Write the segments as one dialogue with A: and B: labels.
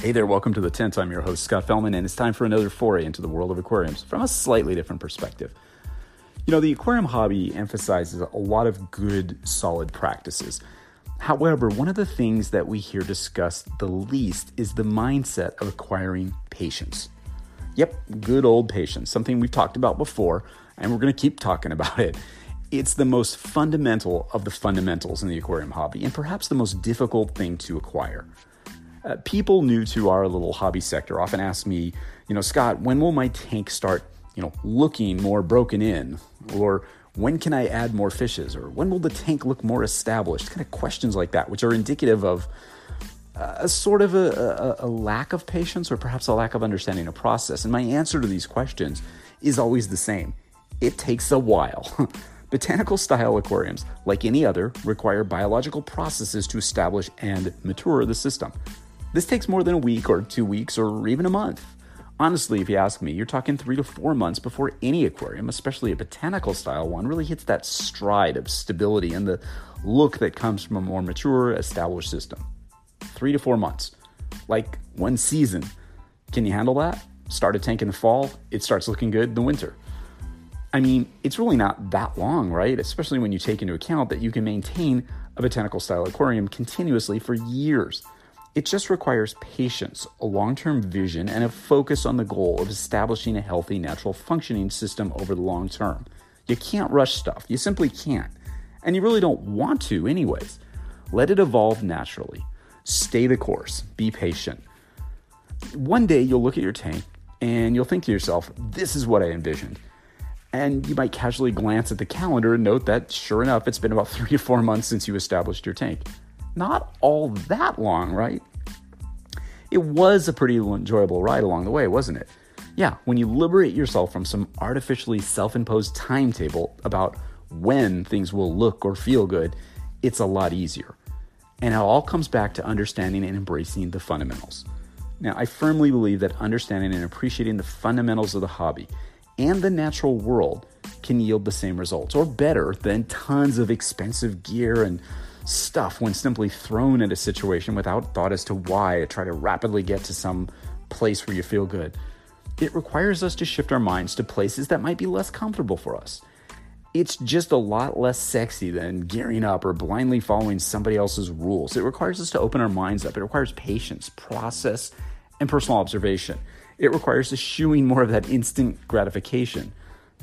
A: Hey there, welcome to the Tint. I'm your host, Scott Fellman, and it's time for another foray into the world of aquariums from a slightly different perspective. You know, the aquarium hobby emphasizes a lot of good, solid practices. However, one of the things that we hear discussed the least is the mindset of acquiring patience. Yep, good old patience, something we've talked about before, and we're going to keep talking about it. It's the most fundamental of the fundamentals in the aquarium hobby, and perhaps the most difficult thing to acquire. Uh, people new to our little hobby sector often ask me, you know, Scott, when will my tank start, you know, looking more broken in? Or when can I add more fishes? Or when will the tank look more established? Kind of questions like that, which are indicative of uh, a sort of a, a, a lack of patience or perhaps a lack of understanding a process. And my answer to these questions is always the same it takes a while. Botanical style aquariums, like any other, require biological processes to establish and mature the system. This takes more than a week or two weeks or even a month. Honestly, if you ask me, you're talking three to four months before any aquarium, especially a botanical style one, really hits that stride of stability and the look that comes from a more mature, established system. Three to four months. Like one season. Can you handle that? Start a tank in the fall, it starts looking good in the winter. I mean, it's really not that long, right? Especially when you take into account that you can maintain a botanical style aquarium continuously for years. It just requires patience, a long term vision, and a focus on the goal of establishing a healthy, natural functioning system over the long term. You can't rush stuff, you simply can't. And you really don't want to, anyways. Let it evolve naturally. Stay the course, be patient. One day you'll look at your tank and you'll think to yourself, this is what I envisioned. And you might casually glance at the calendar and note that, sure enough, it's been about three to four months since you established your tank not all that long, right? It was a pretty enjoyable ride along the way, wasn't it? Yeah, when you liberate yourself from some artificially self imposed timetable about when things will look or feel good, it's a lot easier. And it all comes back to understanding and embracing the fundamentals. Now, I firmly believe that understanding and appreciating the fundamentals of the hobby and the natural world can yield the same results or better than tons of expensive gear and stuff when simply thrown at a situation without thought as to why, to try to rapidly get to some place where you feel good. It requires us to shift our minds to places that might be less comfortable for us. It's just a lot less sexy than gearing up or blindly following somebody else's rules. It requires us to open our minds up. It requires patience, process, and personal observation. It requires eschewing more of that instant gratification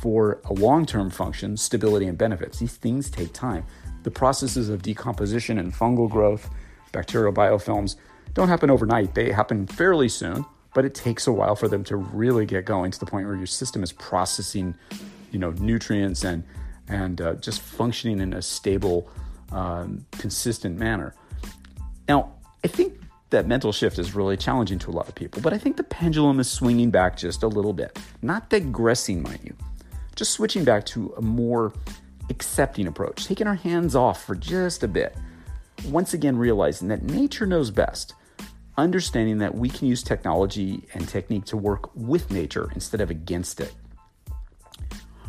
A: for a long term function, stability, and benefits. These things take time. The processes of decomposition and fungal growth, bacterial biofilms, don't happen overnight. They happen fairly soon, but it takes a while for them to really get going to the point where your system is processing, you know, nutrients and and uh, just functioning in a stable, um, consistent manner. Now, I think that mental shift is really challenging to a lot of people, but I think the pendulum is swinging back just a little bit. Not digressing, mind you, just switching back to a more accepting approach, taking our hands off for just a bit. Once again, realizing that nature knows best, understanding that we can use technology and technique to work with nature instead of against it.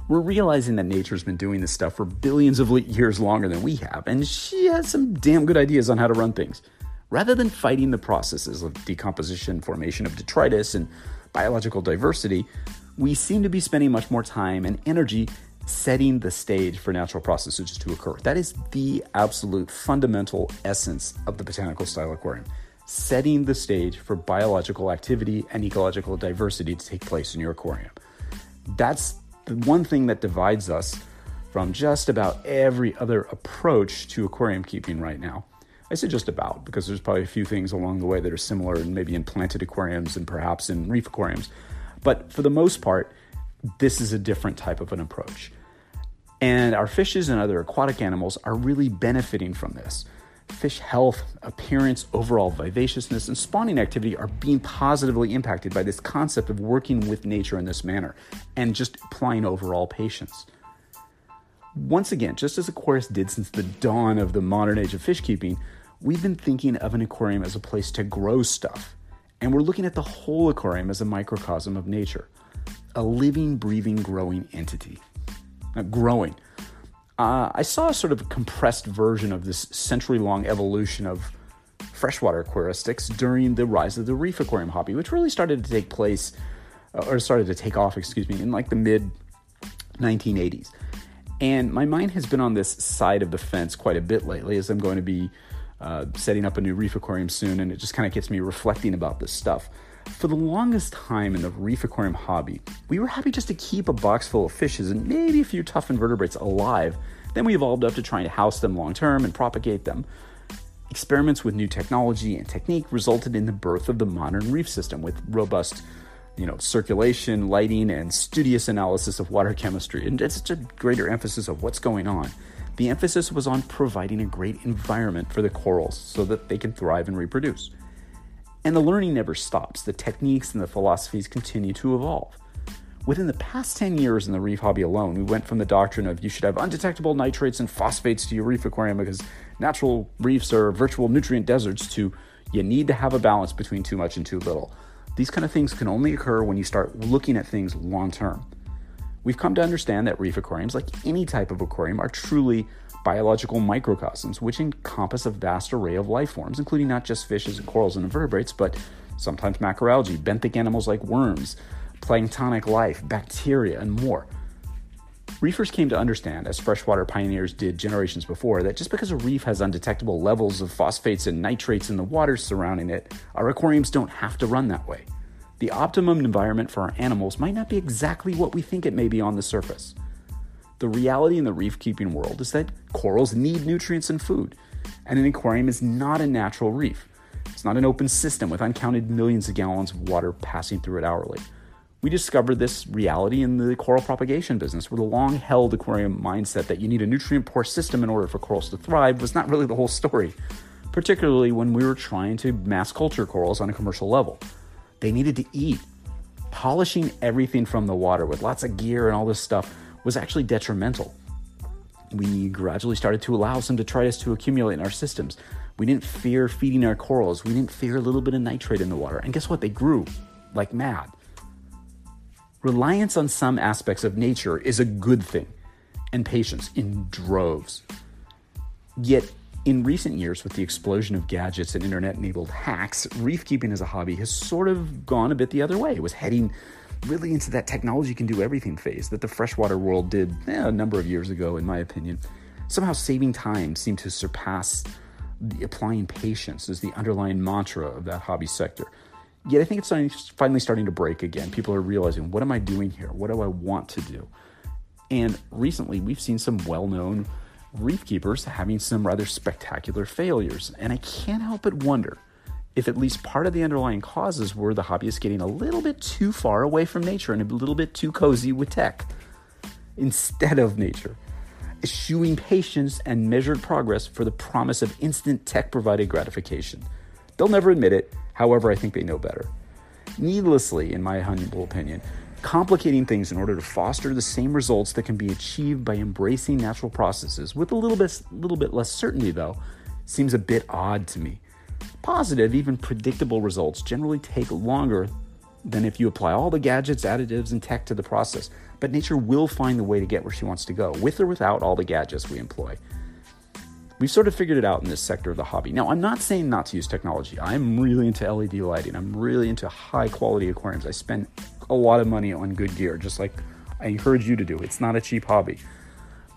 A: We're realizing that nature's been doing this stuff for billions of years longer than we have, and she has some damn good ideas on how to run things. Rather than fighting the processes of decomposition, formation of detritus, and biological diversity, we seem to be spending much more time and energy setting the stage for natural processes to occur. That is the absolute fundamental essence of the botanical style aquarium. Setting the stage for biological activity and ecological diversity to take place in your aquarium. That's the one thing that divides us from just about every other approach to aquarium keeping right now. I say just about because there's probably a few things along the way that are similar and maybe in planted aquariums and perhaps in reef aquariums. But for the most part, this is a different type of an approach. And our fishes and other aquatic animals are really benefiting from this. Fish health, appearance, overall vivaciousness, and spawning activity are being positively impacted by this concept of working with nature in this manner and just applying overall patience. Once again, just as aquarists did since the dawn of the modern age of fish keeping, we've been thinking of an aquarium as a place to grow stuff. And we're looking at the whole aquarium as a microcosm of nature, a living, breathing, growing entity. Now, growing. Uh, I saw a sort of compressed version of this century long evolution of freshwater aquaristics during the rise of the reef aquarium hobby, which really started to take place, uh, or started to take off, excuse me, in like the mid 1980s. And my mind has been on this side of the fence quite a bit lately as I'm going to be uh, setting up a new reef aquarium soon, and it just kind of gets me reflecting about this stuff. For the longest time in the reef aquarium hobby, we were happy just to keep a box full of fishes and maybe a few tough invertebrates alive. Then we evolved up to trying to house them long term and propagate them. Experiments with new technology and technique resulted in the birth of the modern reef system with robust you know, circulation, lighting, and studious analysis of water chemistry, and it's such a greater emphasis of what's going on. The emphasis was on providing a great environment for the corals so that they can thrive and reproduce. And the learning never stops. The techniques and the philosophies continue to evolve. Within the past 10 years in the reef hobby alone, we went from the doctrine of you should have undetectable nitrates and phosphates to your reef aquarium because natural reefs are virtual nutrient deserts to you need to have a balance between too much and too little. These kind of things can only occur when you start looking at things long term. We've come to understand that reef aquariums, like any type of aquarium, are truly biological microcosms, which encompass a vast array of life forms, including not just fishes and corals and invertebrates, but sometimes macroalgae, benthic animals like worms, planktonic life, bacteria, and more. Reefers came to understand, as freshwater pioneers did generations before, that just because a reef has undetectable levels of phosphates and nitrates in the water surrounding it, our aquariums don't have to run that way. The optimum environment for our animals might not be exactly what we think it may be on the surface. The reality in the reef keeping world is that corals need nutrients and food, and an aquarium is not a natural reef. It's not an open system with uncounted millions of gallons of water passing through it hourly. We discovered this reality in the coral propagation business, where the long held aquarium mindset that you need a nutrient poor system in order for corals to thrive was not really the whole story, particularly when we were trying to mass culture corals on a commercial level. They needed to eat. Polishing everything from the water with lots of gear and all this stuff was actually detrimental. We gradually started to allow some detritus to accumulate in our systems. We didn't fear feeding our corals. We didn't fear a little bit of nitrate in the water. And guess what? They grew like mad. Reliance on some aspects of nature is a good thing, and patience in droves. Yet, in recent years, with the explosion of gadgets and internet enabled hacks, reef keeping as a hobby has sort of gone a bit the other way. It was heading really into that technology can do everything phase that the freshwater world did eh, a number of years ago, in my opinion. Somehow saving time seemed to surpass applying patience as the underlying mantra of that hobby sector. Yet I think it's finally starting to break again. People are realizing, what am I doing here? What do I want to do? And recently, we've seen some well known reef keepers having some rather spectacular failures. And I can't help but wonder if at least part of the underlying causes were the hobbyists getting a little bit too far away from nature and a little bit too cozy with tech instead of nature, eschewing patience and measured progress for the promise of instant tech provided gratification. They'll never admit it, however, I think they know better. Needlessly, in my humble opinion, complicating things in order to foster the same results that can be achieved by embracing natural processes with a little bit, little bit less certainty, though, seems a bit odd to me. Positive, even predictable results generally take longer than if you apply all the gadgets, additives, and tech to the process. But nature will find the way to get where she wants to go, with or without all the gadgets we employ. We've sort of figured it out in this sector of the hobby. Now, I'm not saying not to use technology. I'm really into LED lighting. I'm really into high quality aquariums. I spend a lot of money on good gear, just like I encourage you to do. It's not a cheap hobby.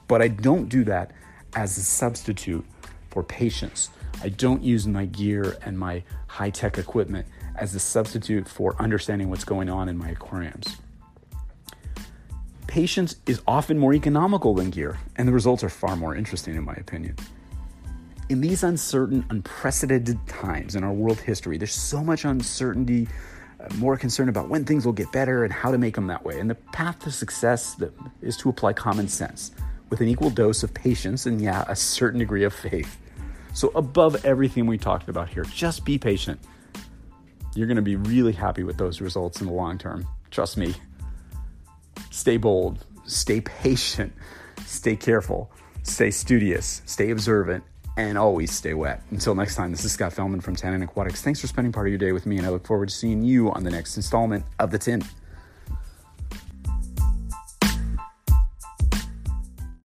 A: But I don't do that as a substitute for patience I don't use my gear and my high tech equipment as a substitute for understanding what's going on in my aquariums. Patience is often more economical than gear, and the results are far more interesting, in my opinion. In these uncertain, unprecedented times in our world history, there's so much uncertainty, more concerned about when things will get better and how to make them that way. And the path to success is to apply common sense with an equal dose of patience and, yeah, a certain degree of faith. So, above everything we talked about here, just be patient. You're going to be really happy with those results in the long term. Trust me. Stay bold, stay patient, stay careful, stay studious, stay observant, and always stay wet. Until next time, this is Scott Fellman from Tannin Aquatics. Thanks for spending part of your day with me, and I look forward to seeing you on the next installment of The Tint.